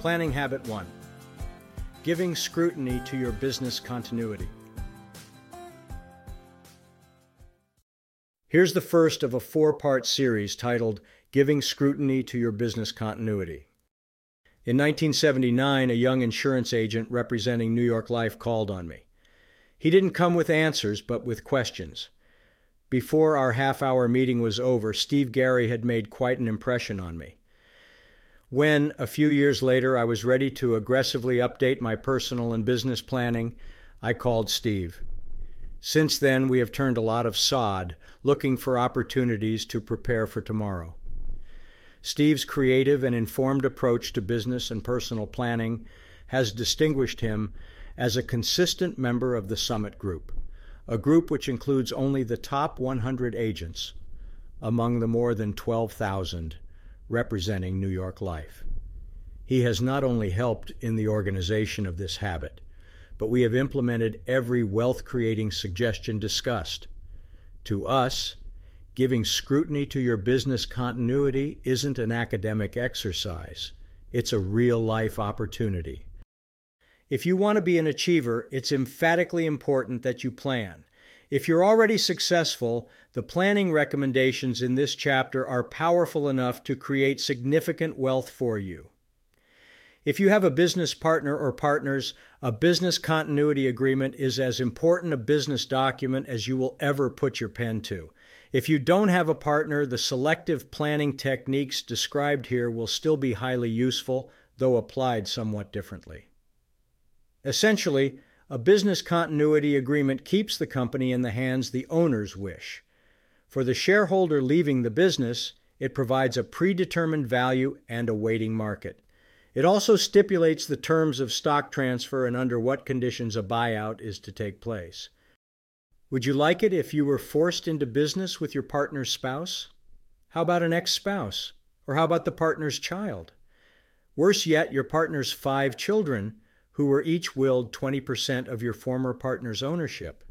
Planning Habit 1 Giving scrutiny to your business continuity. Here's the first of a four part series titled Giving Scrutiny to Your Business Continuity. In 1979, a young insurance agent representing New York Life called on me. He didn't come with answers, but with questions. Before our half hour meeting was over, Steve Gary had made quite an impression on me. When, a few years later, I was ready to aggressively update my personal and business planning, I called Steve. Since then, we have turned a lot of sod, looking for opportunities to prepare for tomorrow. Steve's creative and informed approach to business and personal planning has distinguished him as a consistent member of the Summit Group, a group which includes only the top 100 agents among the more than 12,000 representing New York Life. He has not only helped in the organization of this habit, but we have implemented every wealth creating suggestion discussed. To us, giving scrutiny to your business continuity isn't an academic exercise, it's a real life opportunity. If you want to be an achiever, it's emphatically important that you plan. If you're already successful, the planning recommendations in this chapter are powerful enough to create significant wealth for you. If you have a business partner or partners, a business continuity agreement is as important a business document as you will ever put your pen to. If you don't have a partner, the selective planning techniques described here will still be highly useful, though applied somewhat differently. Essentially, a business continuity agreement keeps the company in the hands the owners wish. For the shareholder leaving the business, it provides a predetermined value and a waiting market. It also stipulates the terms of stock transfer and under what conditions a buyout is to take place. Would you like it if you were forced into business with your partner's spouse? How about an ex spouse? Or how about the partner's child? Worse yet, your partner's five children who were each willed 20% of your former partner's ownership.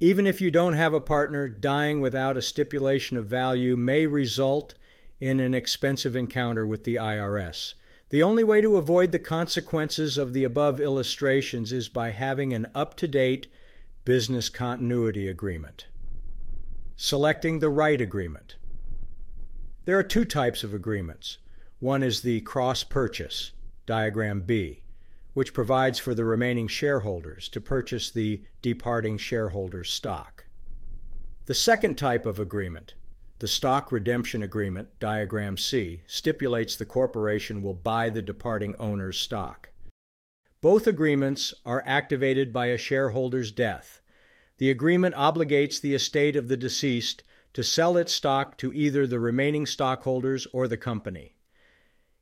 Even if you don't have a partner, dying without a stipulation of value may result in an expensive encounter with the IRS. The only way to avoid the consequences of the above illustrations is by having an up to date business continuity agreement. Selecting the right agreement. There are two types of agreements. One is the cross purchase, diagram B which provides for the remaining shareholders to purchase the departing shareholders' stock. The second type of agreement, the stock redemption agreement, diagram C, stipulates the corporation will buy the departing owner's stock. Both agreements are activated by a shareholder's death. The agreement obligates the estate of the deceased to sell its stock to either the remaining stockholders or the company.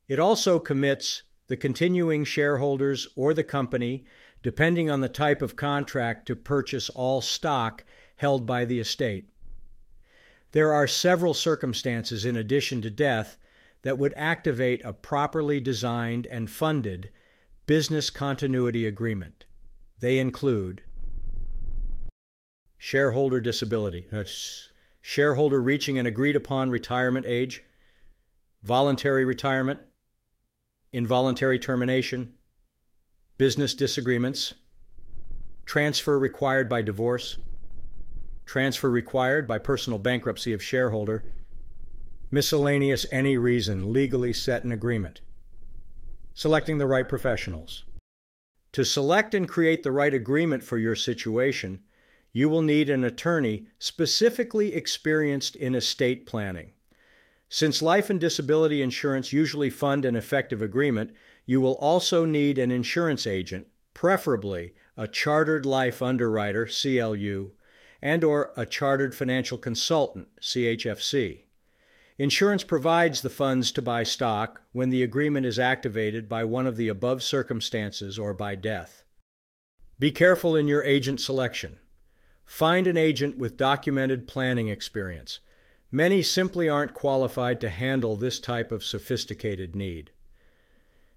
It also commits the continuing shareholders, or the company, depending on the type of contract, to purchase all stock held by the estate. There are several circumstances in addition to death that would activate a properly designed and funded business continuity agreement. They include shareholder disability, shareholder reaching an agreed upon retirement age, voluntary retirement, involuntary termination, business disagreements, transfer required by divorce, transfer required by personal bankruptcy of shareholder, miscellaneous any reason legally set in agreement, selecting the right professionals. To select and create the right agreement for your situation, you will need an attorney specifically experienced in estate planning. Since life and disability insurance usually fund an effective agreement, you will also need an insurance agent, preferably a chartered life underwriter CLU and or a chartered financial consultant CHFC. Insurance provides the funds to buy stock when the agreement is activated by one of the above circumstances or by death. Be careful in your agent selection. Find an agent with documented planning experience. Many simply aren't qualified to handle this type of sophisticated need.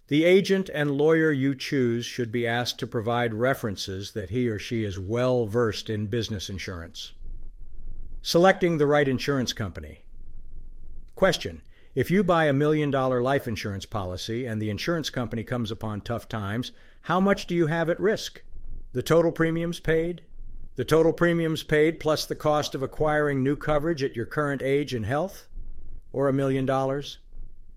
The agent and lawyer you choose should be asked to provide references that he or she is well versed in business insurance. Selecting the right insurance company. Question If you buy a million dollar life insurance policy and the insurance company comes upon tough times, how much do you have at risk? The total premiums paid? The total premiums paid plus the cost of acquiring new coverage at your current age and health? Or a million dollars?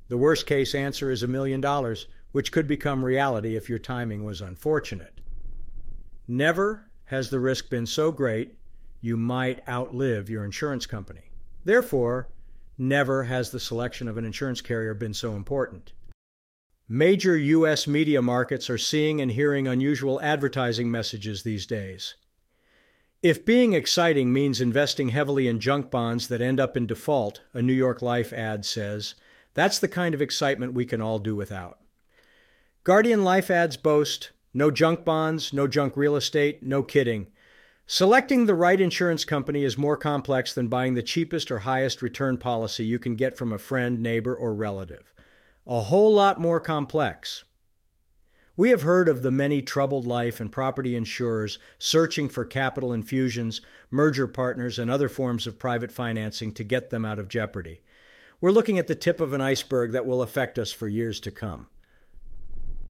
The worst case answer is a million dollars, which could become reality if your timing was unfortunate. Never has the risk been so great you might outlive your insurance company. Therefore, never has the selection of an insurance carrier been so important. Major U.S. media markets are seeing and hearing unusual advertising messages these days. If being exciting means investing heavily in junk bonds that end up in default, a New York Life ad says, that's the kind of excitement we can all do without. Guardian Life ads boast no junk bonds, no junk real estate, no kidding. Selecting the right insurance company is more complex than buying the cheapest or highest return policy you can get from a friend, neighbor, or relative. A whole lot more complex. We have heard of the many troubled life and property insurers searching for capital infusions, merger partners, and other forms of private financing to get them out of jeopardy. We're looking at the tip of an iceberg that will affect us for years to come.